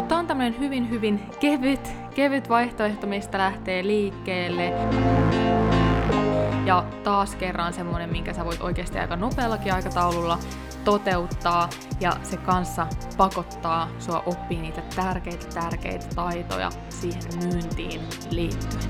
Mutta on tämmönen hyvin hyvin kevyt, kevyt vaihtoehto, mistä lähtee liikkeelle. Ja taas kerran semmonen, minkä sä voit oikeasti aika nopeallakin aikataululla toteuttaa ja se kanssa pakottaa sua oppii niitä tärkeitä tärkeitä taitoja siihen myyntiin liittyen.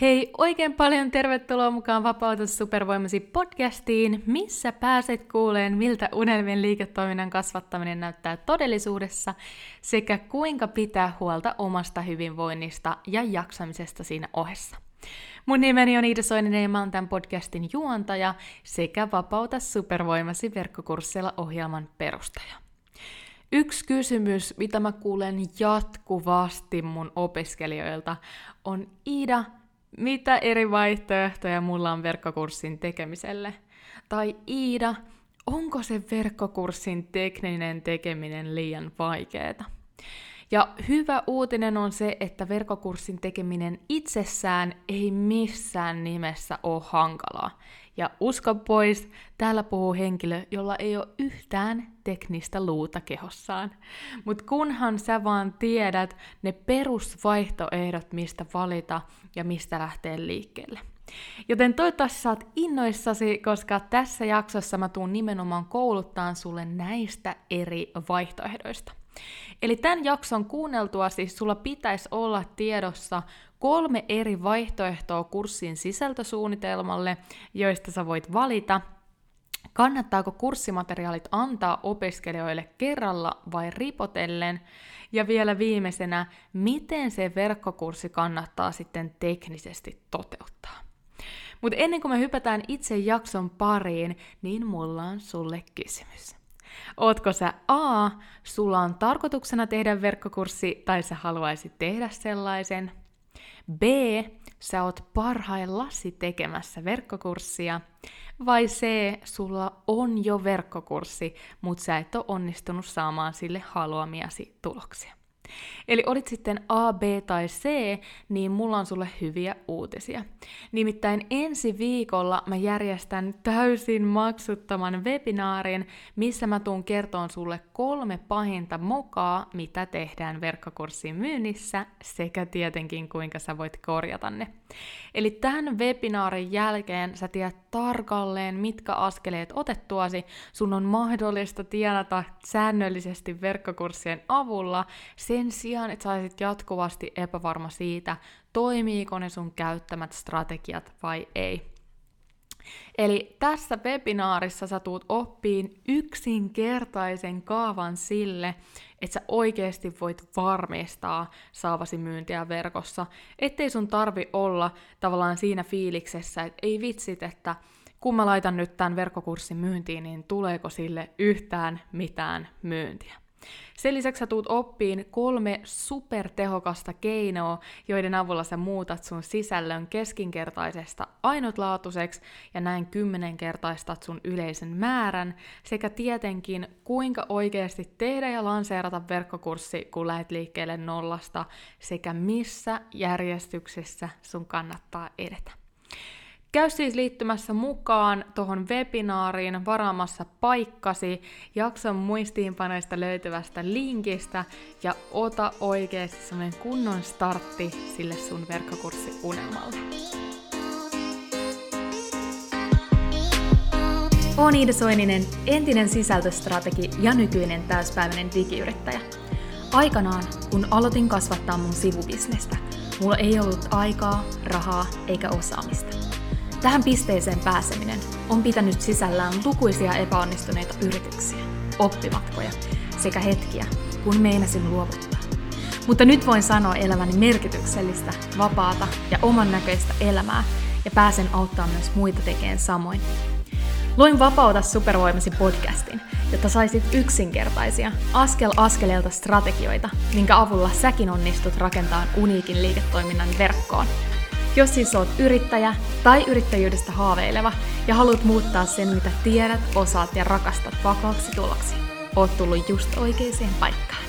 Hei, oikein paljon tervetuloa mukaan Vapauta supervoimasi podcastiin, missä pääset kuuleen, miltä unelmien liiketoiminnan kasvattaminen näyttää todellisuudessa, sekä kuinka pitää huolta omasta hyvinvoinnista ja jaksamisesta siinä ohessa. Mun nimeni on Iida Soininen ja mä oon tämän podcastin juontaja sekä Vapauta supervoimasi verkkokursseilla ohjelman perustaja. Yksi kysymys, mitä mä kuulen jatkuvasti mun opiskelijoilta, on Iida, mitä eri vaihtoehtoja mulla on verkkokurssin tekemiselle? Tai Iida, onko se verkkokurssin tekninen tekeminen liian vaikeeta? Ja hyvä uutinen on se, että verkkokurssin tekeminen itsessään ei missään nimessä ole hankalaa. Ja usko pois, täällä puhuu henkilö, jolla ei ole yhtään teknistä luuta kehossaan. Mutta kunhan sä vaan tiedät ne perusvaihtoehdot, mistä valita ja mistä lähtee liikkeelle. Joten toivottavasti saat innoissasi, koska tässä jaksossa mä tuun nimenomaan kouluttaa sulle näistä eri vaihtoehdoista. Eli tämän jakson kuunneltua siis sulla pitäisi olla tiedossa kolme eri vaihtoehtoa kurssin sisältösuunnitelmalle, joista sä voit valita, kannattaako kurssimateriaalit antaa opiskelijoille kerralla vai ripotellen, ja vielä viimeisenä, miten se verkkokurssi kannattaa sitten teknisesti toteuttaa. Mutta ennen kuin me hypätään itse jakson pariin, niin mulla on sulle kysymys. Ootko sä A, sulla on tarkoituksena tehdä verkkokurssi tai sä haluaisit tehdä sellaisen? B, sä oot parhaillasi tekemässä verkkokurssia. Vai C, sulla on jo verkkokurssi, mutta sä et ole onnistunut saamaan sille haluamiasi tuloksia. Eli olit sitten A, B tai C, niin mulla on sulle hyviä uutisia. Nimittäin ensi viikolla mä järjestän täysin maksuttoman webinaarin, missä mä tuun kertoon sulle kolme pahinta mokaa, mitä tehdään verkkokurssin myynnissä, sekä tietenkin kuinka sä voit korjata ne. Eli tämän webinaarin jälkeen sä tiedät tarkalleen, mitkä askeleet otettuasi sun on mahdollista tienata säännöllisesti verkkokurssien avulla sen sijaan, että saisit jatkuvasti epävarma siitä, toimiiko ne sun käyttämät strategiat vai ei. Eli tässä webinaarissa sä tuut oppiin yksinkertaisen kaavan sille, että sä oikeasti voit varmistaa saavasi myyntiä verkossa, ettei sun tarvi olla tavallaan siinä fiiliksessä, että ei vitsit, että kun mä laitan nyt tämän verkkokurssin myyntiin, niin tuleeko sille yhtään mitään myyntiä. Sen lisäksi sä tuut oppiin kolme supertehokasta keinoa, joiden avulla sä muutat sun sisällön keskinkertaisesta ainutlaatuiseksi ja näin kymmenenkertaistat sun yleisen määrän, sekä tietenkin kuinka oikeasti tehdä ja lanseerata verkkokurssi, kun lähet liikkeelle nollasta, sekä missä järjestyksessä sun kannattaa edetä. Käy siis liittymässä mukaan tuohon webinaariin varaamassa paikkasi jakson muistiinpanoista löytyvästä linkistä ja ota oikeasti sellainen kunnon startti sille sun verkkokurssiunelmalle. Olen Iida Soininen, entinen sisältöstrategi ja nykyinen täyspäiväinen digiyrittäjä. Aikanaan, kun aloitin kasvattaa mun sivubisnestä, mulla ei ollut aikaa, rahaa eikä osaamista. Tähän pisteeseen pääseminen on pitänyt sisällään lukuisia epäonnistuneita yrityksiä, oppimatkoja sekä hetkiä, kun meinasin luovuttaa. Mutta nyt voin sanoa elämäni merkityksellistä, vapaata ja oman näköistä elämää ja pääsen auttamaan myös muita tekemään samoin. Loin Vapauta supervoimasi podcastin, jotta saisit yksinkertaisia, askel askeleelta strategioita, minkä avulla säkin onnistut rakentamaan uniikin liiketoiminnan verkkoon – jos siis oot yrittäjä tai yrittäjyydestä haaveileva ja haluat muuttaa sen, mitä tiedät, osaat ja rakastat vakaaksi tuloksi, oot tullut just oikeaan paikkaan.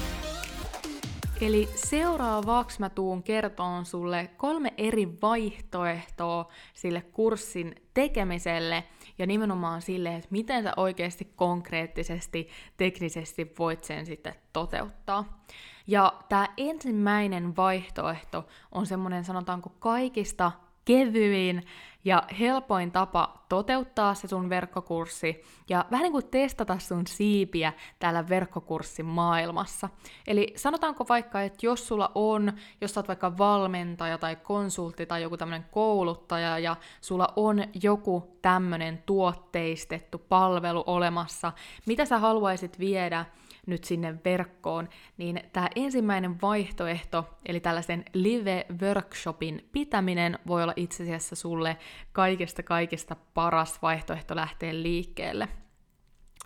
Eli seuraavaksi mä tuun kertoon sulle kolme eri vaihtoehtoa sille kurssin tekemiselle, ja nimenomaan sille, että miten sä oikeasti konkreettisesti, teknisesti voit sen sitten toteuttaa. Ja tämä ensimmäinen vaihtoehto on semmoinen, sanotaanko, kaikista kevyin ja helpoin tapa toteuttaa se sun verkkokurssi ja vähän niin kuin testata sun siipiä täällä verkkokurssin maailmassa. Eli sanotaanko vaikka, että jos sulla on, jos sä oot vaikka valmentaja tai konsultti tai joku tämmöinen kouluttaja ja sulla on joku tämmöinen tuotteistettu palvelu olemassa, mitä sä haluaisit viedä nyt sinne verkkoon, niin tämä ensimmäinen vaihtoehto, eli tällaisen live-workshopin pitäminen, voi olla itse asiassa sulle kaikesta kaikista paras vaihtoehto lähteä liikkeelle.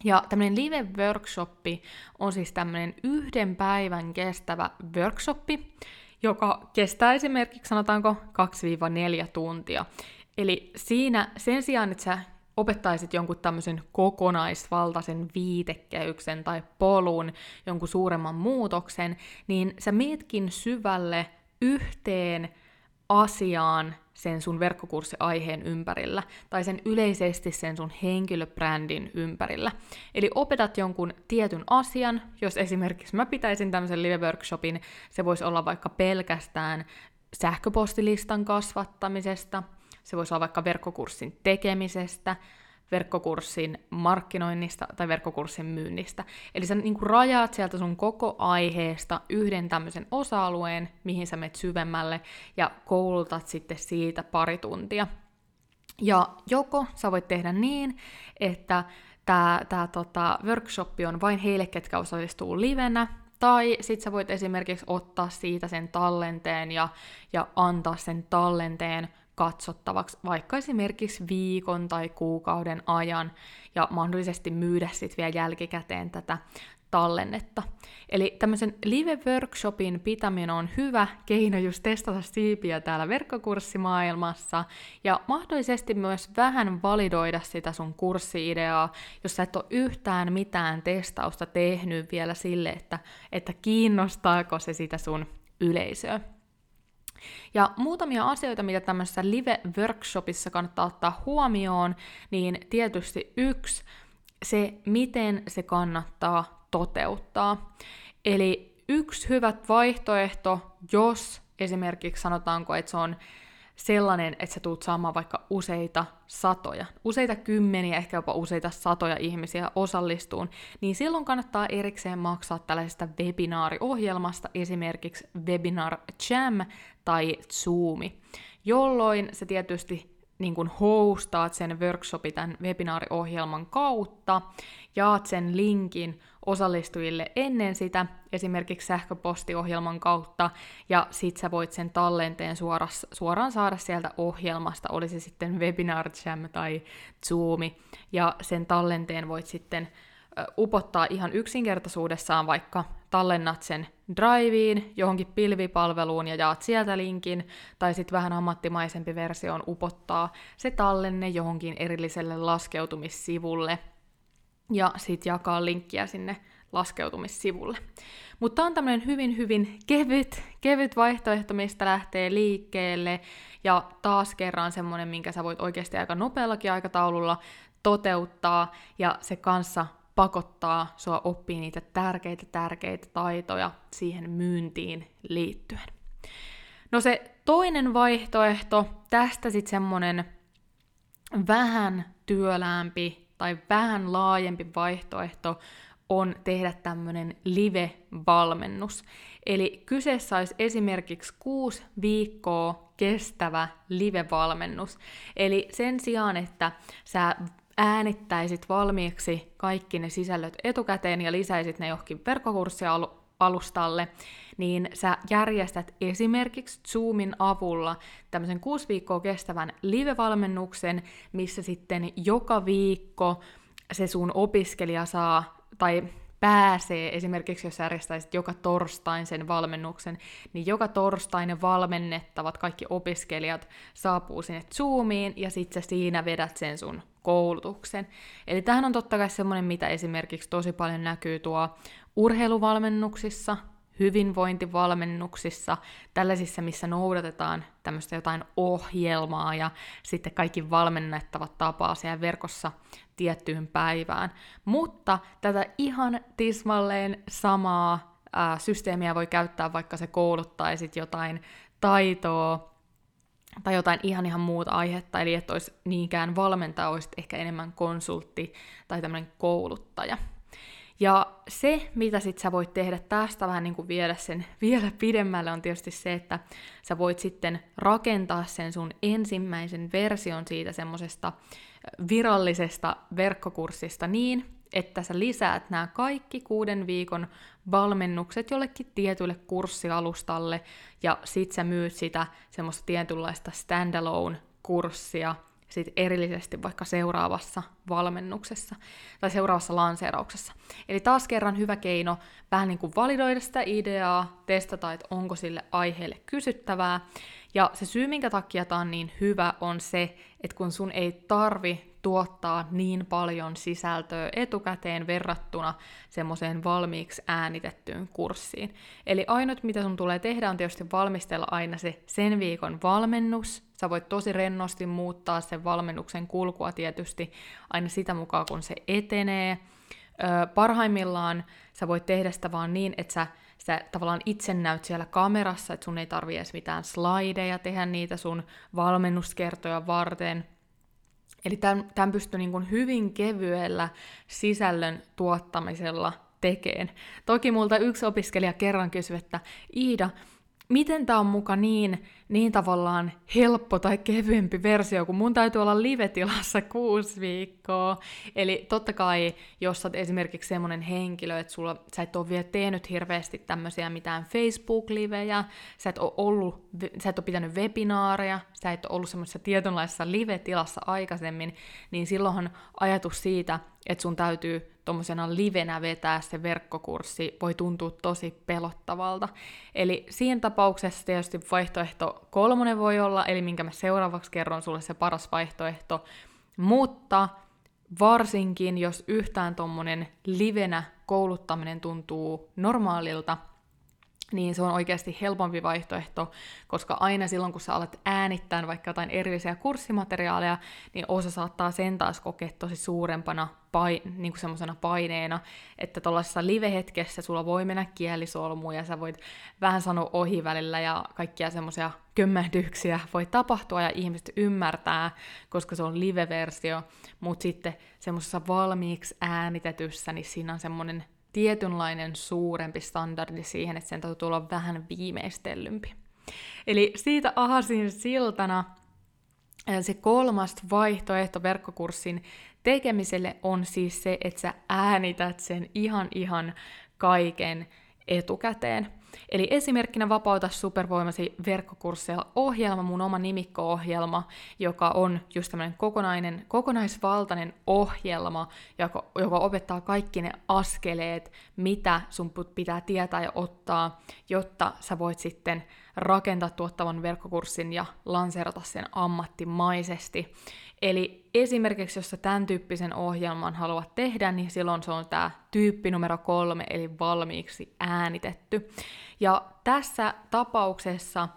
Ja tämmöinen live-workshoppi on siis tämmöinen yhden päivän kestävä workshoppi, joka kestää esimerkiksi sanotaanko 2-4 tuntia. Eli siinä sen sijaan, että sä opettaisit jonkun tämmöisen kokonaisvaltaisen viitekehyksen tai polun, jonkun suuremman muutoksen, niin sä mietkin syvälle yhteen asiaan sen sun verkkokurssiaiheen ympärillä, tai sen yleisesti sen sun henkilöbrändin ympärillä. Eli opetat jonkun tietyn asian, jos esimerkiksi mä pitäisin tämmöisen live-workshopin, se voisi olla vaikka pelkästään sähköpostilistan kasvattamisesta, se voisi olla vaikka verkkokurssin tekemisestä, verkkokurssin markkinoinnista tai verkkokurssin myynnistä. Eli sä niin rajaat sieltä sun koko aiheesta yhden tämmöisen osa-alueen, mihin sä menet syvemmälle, ja koulutat sitten siitä pari tuntia. Ja joko sä voit tehdä niin, että tämä tää, tota, workshop on vain heille, ketkä osallistuu livenä, tai sit sä voit esimerkiksi ottaa siitä sen tallenteen ja, ja antaa sen tallenteen katsottavaksi vaikka esimerkiksi viikon tai kuukauden ajan ja mahdollisesti myydä sitten vielä jälkikäteen tätä tallennetta. Eli tämmöisen live-workshopin pitäminen on hyvä keino just testata siipiä täällä verkkokurssimaailmassa ja mahdollisesti myös vähän validoida sitä sun kurssiideaa, jos sä et ole yhtään mitään testausta tehnyt vielä sille, että, että kiinnostaako se sitä sun yleisöä. Ja muutamia asioita, mitä tämmöisessä live-workshopissa kannattaa ottaa huomioon, niin tietysti yksi, se miten se kannattaa toteuttaa. Eli yksi hyvä vaihtoehto, jos esimerkiksi sanotaanko, että se on sellainen, että sä tuut saamaan vaikka useita satoja, useita kymmeniä, ehkä jopa useita satoja ihmisiä osallistuun, niin silloin kannattaa erikseen maksaa tällaisesta webinaariohjelmasta, esimerkiksi Webinar Jam tai Zoomi, jolloin se tietysti niin kuin hostaat sen workshopin tämän webinaariohjelman kautta, jaat sen linkin osallistujille ennen sitä, esimerkiksi sähköpostiohjelman kautta, ja sit sä voit sen tallenteen suoras, suoraan saada sieltä ohjelmasta, olisi sitten Webinar Jam tai Zoomi, ja sen tallenteen voit sitten upottaa ihan yksinkertaisuudessaan, vaikka tallennat sen Driveen, johonkin pilvipalveluun ja jaat sieltä linkin, tai sitten vähän ammattimaisempi versio on upottaa se tallenne johonkin erilliselle laskeutumissivulle, ja sitten jakaa linkkiä sinne laskeutumissivulle. Mutta tämä on tämmöinen hyvin, hyvin kevyt, kevyt vaihtoehto, mistä lähtee liikkeelle, ja taas kerran semmoinen, minkä sä voit oikeasti aika nopeallakin aikataululla toteuttaa, ja se kanssa pakottaa sua oppii niitä tärkeitä, tärkeitä taitoja siihen myyntiin liittyen. No se toinen vaihtoehto, tästä sitten semmonen vähän työläämpi tai vähän laajempi vaihtoehto on tehdä tämmöinen live-valmennus. Eli kyseessä olisi esimerkiksi kuusi viikkoa kestävä live-valmennus. Eli sen sijaan, että sä äänittäisit valmiiksi kaikki ne sisällöt etukäteen ja lisäisit ne johonkin verkkokurssialustalle, niin sä järjestät esimerkiksi Zoomin avulla tämmöisen kuusi viikkoa kestävän live-valmennuksen, missä sitten joka viikko se sun opiskelija saa, tai pääsee, esimerkiksi jos järjestäisit joka torstain sen valmennuksen, niin joka torstain valmennettavat kaikki opiskelijat saapuu sinne Zoomiin, ja sitten sä siinä vedät sen sun koulutuksen. Eli tähän on totta kai semmoinen, mitä esimerkiksi tosi paljon näkyy tuo urheiluvalmennuksissa, hyvinvointivalmennuksissa, tällaisissa, missä noudatetaan tämmöistä jotain ohjelmaa ja sitten kaikki valmennettavat tapaa siellä verkossa tiettyyn päivään. Mutta tätä ihan tismalleen samaa ää, systeemiä voi käyttää, vaikka se kouluttaisit jotain taitoa tai jotain ihan ihan muuta aihetta, eli että olisi niinkään valmentaja, olisi ehkä enemmän konsultti tai tämmöinen kouluttaja. Ja se, mitä sit sä voit tehdä tästä vähän niin kuin viedä sen vielä pidemmälle, on tietysti se, että sä voit sitten rakentaa sen sun ensimmäisen version siitä semmoisesta virallisesta verkkokurssista niin, että sä lisäät nämä kaikki kuuden viikon valmennukset jollekin tietylle kurssialustalle, ja sit sä myyt sitä semmoista tietynlaista standalone kurssia sit erillisesti vaikka seuraavassa valmennuksessa tai seuraavassa lanseerauksessa. Eli taas kerran hyvä keino vähän niin kuin validoida sitä ideaa, testata, että onko sille aiheelle kysyttävää. Ja se syy, minkä takia tämä on niin hyvä, on se, että kun sun ei tarvi tuottaa niin paljon sisältöä etukäteen verrattuna semmoiseen valmiiksi äänitettyyn kurssiin. Eli ainut, mitä sun tulee tehdä, on tietysti valmistella aina se sen viikon valmennus. Sä voit tosi rennosti muuttaa sen valmennuksen kulkua tietysti aina sitä mukaan, kun se etenee. Parhaimmillaan sä voit tehdä sitä vaan niin, että sä sä tavallaan itse näyt siellä kamerassa, että sun ei tarvi edes mitään slideja tehdä niitä sun valmennuskertoja varten, Eli tämän, tämän pystyy niin kuin hyvin kevyellä sisällön tuottamisella tekeen. Toki multa yksi opiskelija kerran kysyi, että Iida, miten tämä on muka niin, niin tavallaan helppo tai kevyempi versio, kun mun täytyy olla live-tilassa kuusi viikkoa. Eli totta kai, jos sä oot esimerkiksi semmoinen henkilö, että sulla, sä et ole vielä tehnyt hirveästi tämmöisiä mitään Facebook-livejä, sä et ole, ollut, sä et ole pitänyt webinaareja, sä et ole ollut semmoisessa tietynlaisessa live-tilassa aikaisemmin, niin silloinhan ajatus siitä, että sun täytyy tuommoisena livenä vetää se verkkokurssi, voi tuntua tosi pelottavalta. Eli siinä tapauksessa tietysti vaihtoehto kolmonen voi olla, eli minkä mä seuraavaksi kerron sulle se paras vaihtoehto, mutta varsinkin jos yhtään tuommoinen livenä kouluttaminen tuntuu normaalilta, niin se on oikeasti helpompi vaihtoehto, koska aina silloin, kun sä alat äänittää vaikka jotain erillisiä kurssimateriaaleja, niin osa saattaa sen taas kokea tosi suurempana pai, niin kuin semmoisena paineena, että tuollaisessa live-hetkessä sulla voi mennä kielisolmuun ja sä voit vähän sanoa ohi välillä ja kaikkia semmoisia kömmähdyksiä voi tapahtua ja ihmiset ymmärtää, koska se on live-versio, mutta sitten semmoisessa valmiiksi äänitetyssä, niin siinä on semmoinen tietynlainen suurempi standardi siihen, että sen täytyy olla vähän viimeistellympi. Eli siitä ahasin siltana se kolmas vaihtoehto verkkokurssin tekemiselle on siis se, että sä äänität sen ihan ihan kaiken etukäteen. Eli esimerkkinä Vapauta supervoimasi verkkokursseilla ohjelma, mun oma nimikko-ohjelma, joka on just tämmöinen kokonainen, kokonaisvaltainen ohjelma, joka, joka opettaa kaikki ne askeleet, mitä sun pitää tietää ja ottaa, jotta sä voit sitten rakentaa tuottavan verkkokurssin ja lanseerata sen ammattimaisesti. Eli esimerkiksi, jos sä tämän tyyppisen ohjelman haluat tehdä, niin silloin se on tämä tyyppi numero kolme, eli valmiiksi äänitetty. Ja tässä tapauksessa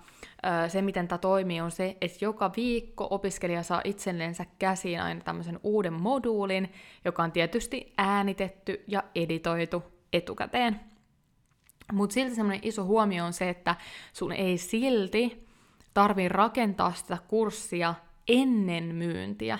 se, miten tämä toimii, on se, että joka viikko opiskelija saa itsellensä käsiin aina tämmöisen uuden moduulin, joka on tietysti äänitetty ja editoitu etukäteen. Mutta silti semmoinen iso huomio on se, että sun ei silti tarvii rakentaa sitä kurssia ennen myyntiä.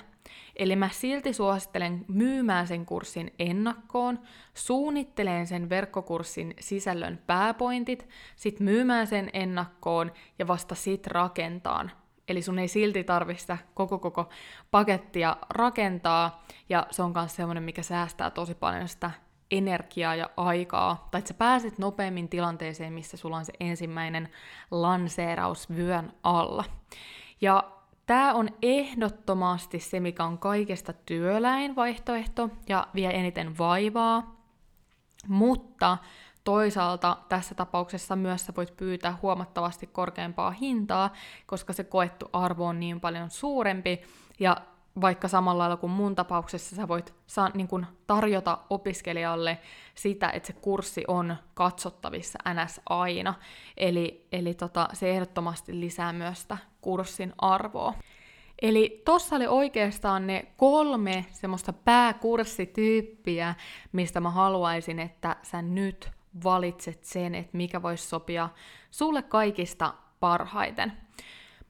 Eli mä silti suosittelen myymään sen kurssin ennakkoon, suunnittelen sen verkkokurssin sisällön pääpointit, sit myymään sen ennakkoon ja vasta sit rakentaan. Eli sun ei silti tarvista koko koko pakettia rakentaa, ja se on myös semmoinen, mikä säästää tosi paljon sitä energiaa ja aikaa, tai että sä pääset nopeammin tilanteeseen, missä sulla on se ensimmäinen lanseeraus vyön alla. Ja Tämä on ehdottomasti se, mikä on kaikesta työläin vaihtoehto ja vie eniten vaivaa, mutta toisaalta tässä tapauksessa myös sä voit pyytää huomattavasti korkeampaa hintaa, koska se koettu arvo on niin paljon suurempi, ja vaikka samalla lailla kuin mun tapauksessa sä voit saa, niin kun tarjota opiskelijalle sitä, että se kurssi on katsottavissa NS aina. Eli, eli tota, se ehdottomasti lisää myös sitä kurssin arvoa. Eli tossa oli oikeastaan ne kolme semmoista pääkurssityyppiä, mistä mä haluaisin, että sä nyt valitset sen, että mikä voisi sopia sulle kaikista parhaiten.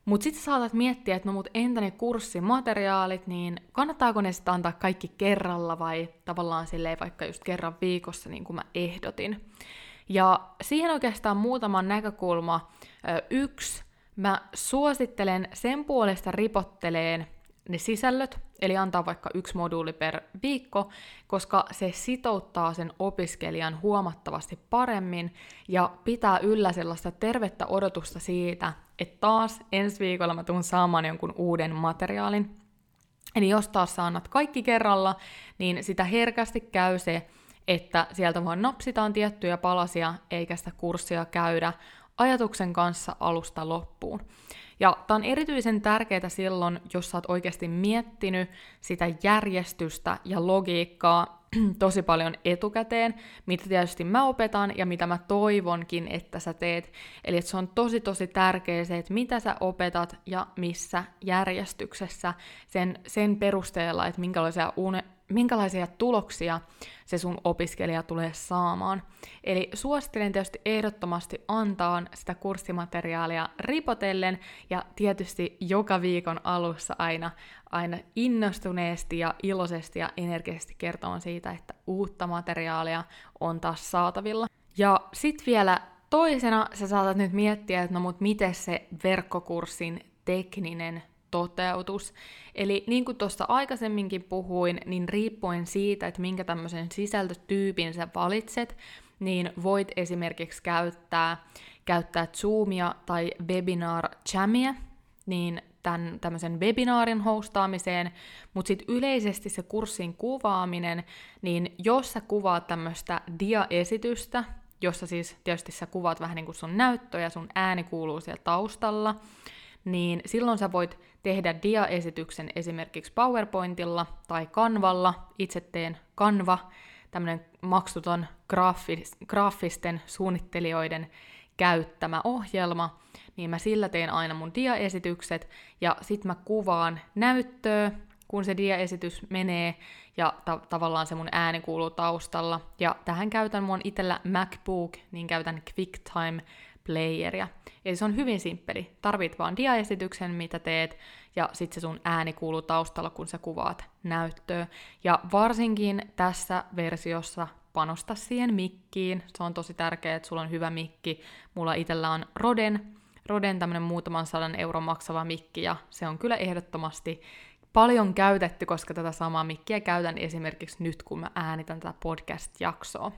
Mutta sitten saatat miettiä, että no mut entä ne kurssimateriaalit, niin kannattaako ne sitten antaa kaikki kerralla vai tavallaan silleen vaikka just kerran viikossa, niin kuin mä ehdotin. Ja siihen oikeastaan muutama näkökulma. Yksi, mä suosittelen sen puolesta ripotteleen ne sisällöt, eli antaa vaikka yksi moduuli per viikko, koska se sitouttaa sen opiskelijan huomattavasti paremmin ja pitää yllä sellaista tervettä odotusta siitä, että taas ensi viikolla mä tuun saamaan jonkun uuden materiaalin. Eli jos taas saanat kaikki kerralla, niin sitä herkästi käy se, että sieltä vaan napsitaan tiettyjä palasia, eikä sitä kurssia käydä ajatuksen kanssa alusta loppuun. Ja tämä on erityisen tärkeää silloin, jos sä oot oikeasti miettinyt sitä järjestystä ja logiikkaa tosi paljon etukäteen, mitä tietysti mä opetan ja mitä mä toivonkin, että sä teet. Eli että se on tosi tosi tärkeää se, että mitä sä opetat ja missä järjestyksessä sen, sen perusteella, että minkälaisia minkälaisia tuloksia se sun opiskelija tulee saamaan. Eli suosittelen tietysti ehdottomasti antaa sitä kurssimateriaalia ripotellen ja tietysti joka viikon alussa aina, aina innostuneesti ja iloisesti ja energisesti kertomaan siitä, että uutta materiaalia on taas saatavilla. Ja sitten vielä toisena sä saatat nyt miettiä, että no mut miten se verkkokurssin tekninen toteutus. Eli niin kuin tuossa aikaisemminkin puhuin, niin riippuen siitä, että minkä tämmöisen sisältötyypin sä valitset, niin voit esimerkiksi käyttää, käyttää Zoomia tai Webinar Jamia, niin tämän tämmöisen webinaarin hostaamiseen, mutta sitten yleisesti se kurssin kuvaaminen, niin jos sä kuvaat tämmöistä diaesitystä, jossa siis tietysti sä kuvaat vähän niin kuin sun näyttöä ja sun ääni kuuluu siellä taustalla, niin silloin sä voit tehdä diaesityksen esimerkiksi PowerPointilla tai Canvalla. Itse teen Canva, tämmöinen maksuton graafis, graafisten suunnittelijoiden käyttämä ohjelma, niin mä sillä teen aina mun diaesitykset, ja sit mä kuvaan näyttöä, kun se diaesitys menee, ja ta- tavallaan se mun ääni kuuluu taustalla. Ja tähän käytän mun itellä MacBook, niin käytän QuickTime playeria. Eli se on hyvin simppeli. Tarvit vaan diaesityksen, mitä teet, ja sitten se sun ääni kuuluu taustalla, kun sä kuvaat näyttöä. Ja varsinkin tässä versiossa panosta siihen mikkiin. Se on tosi tärkeää, että sulla on hyvä mikki. Mulla itsellä on Roden, Roden tämmönen muutaman sadan euron maksava mikki, ja se on kyllä ehdottomasti paljon käytetty, koska tätä samaa mikkiä käytän esimerkiksi nyt, kun mä äänitän tätä podcast-jaksoa.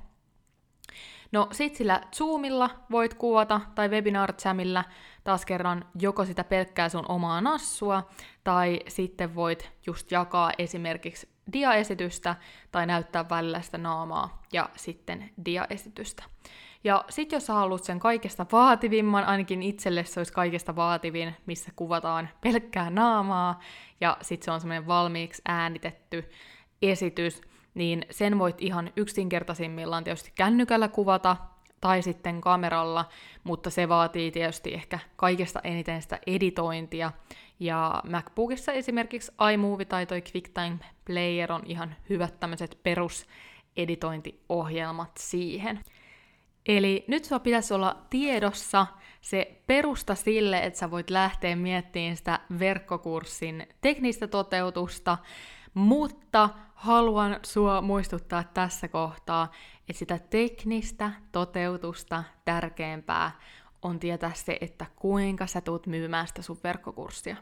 No sit sillä Zoomilla voit kuvata, tai Webinar Jamilla taas kerran joko sitä pelkkää sun omaa nassua, tai sitten voit just jakaa esimerkiksi diaesitystä, tai näyttää välillä sitä naamaa, ja sitten diaesitystä. Ja sit jos sä haluat sen kaikesta vaativimman, ainakin itselle se olisi kaikesta vaativin, missä kuvataan pelkkää naamaa, ja sit se on semmoinen valmiiksi äänitetty esitys, niin sen voit ihan yksinkertaisimmillaan tietysti kännykällä kuvata tai sitten kameralla, mutta se vaatii tietysti ehkä kaikesta eniten sitä editointia. Ja MacBookissa esimerkiksi iMovie tai toi QuickTime Player on ihan hyvät tämmöiset peruseditointiohjelmat siihen. Eli nyt sulla pitäisi olla tiedossa se perusta sille, että sä voit lähteä miettimään sitä verkkokurssin teknistä toteutusta, mutta haluan sua muistuttaa tässä kohtaa, että sitä teknistä toteutusta tärkeämpää on tietää se, että kuinka sä tuut myymään sitä sun verkkokurssia.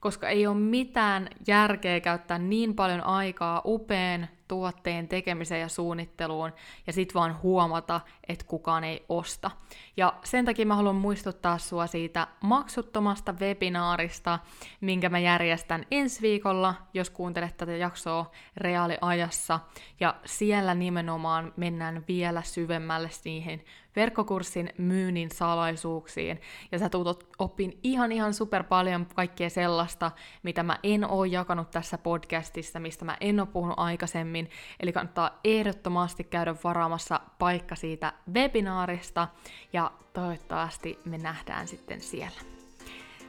Koska ei ole mitään järkeä käyttää niin paljon aikaa upean tuotteen tekemiseen ja suunnitteluun ja sit vaan huomata, että kukaan ei osta. Ja sen takia mä haluan muistuttaa sua siitä maksuttomasta webinaarista, minkä mä järjestän ensi viikolla, jos kuuntelet tätä jaksoa reaaliajassa. Ja siellä nimenomaan mennään vielä syvemmälle niihin verkkokurssin myynnin salaisuuksiin, ja sä tulet oppin ihan ihan super paljon kaikkea sellaista, mitä mä en oo jakanut tässä podcastissa, mistä mä en oo puhunut aikaisemmin, eli kannattaa ehdottomasti käydä varaamassa paikka siitä webinaarista, ja toivottavasti me nähdään sitten siellä.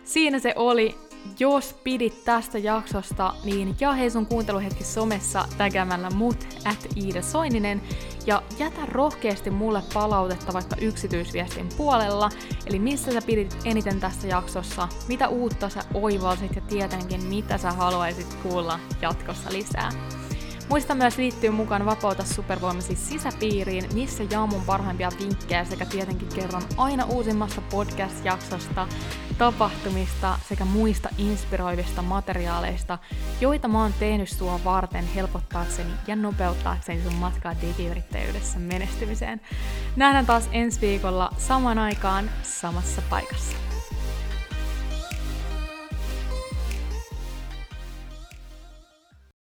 Siinä se oli. Jos pidit tästä jaksosta, niin hei sun kuunteluhetki somessa tägämällä mut at Iida Soininen ja jätä rohkeasti mulle palautetta vaikka yksityisviestin puolella, eli missä sä pidit eniten tässä jaksossa, mitä uutta sä oivalsit ja tietenkin mitä sä haluaisit kuulla jatkossa lisää. Muista myös liittyä mukaan Vapauta supervoimasi sisäpiiriin, missä jaan mun parhaimpia vinkkejä sekä tietenkin kerron aina uusimmasta podcast-jaksosta, tapahtumista sekä muista inspiroivista materiaaleista, joita mä oon tehnyt sua varten helpottaakseni ja nopeuttaakseni sun matkaa digiyrittäjyydessä menestymiseen. Nähdään taas ensi viikolla saman aikaan samassa paikassa.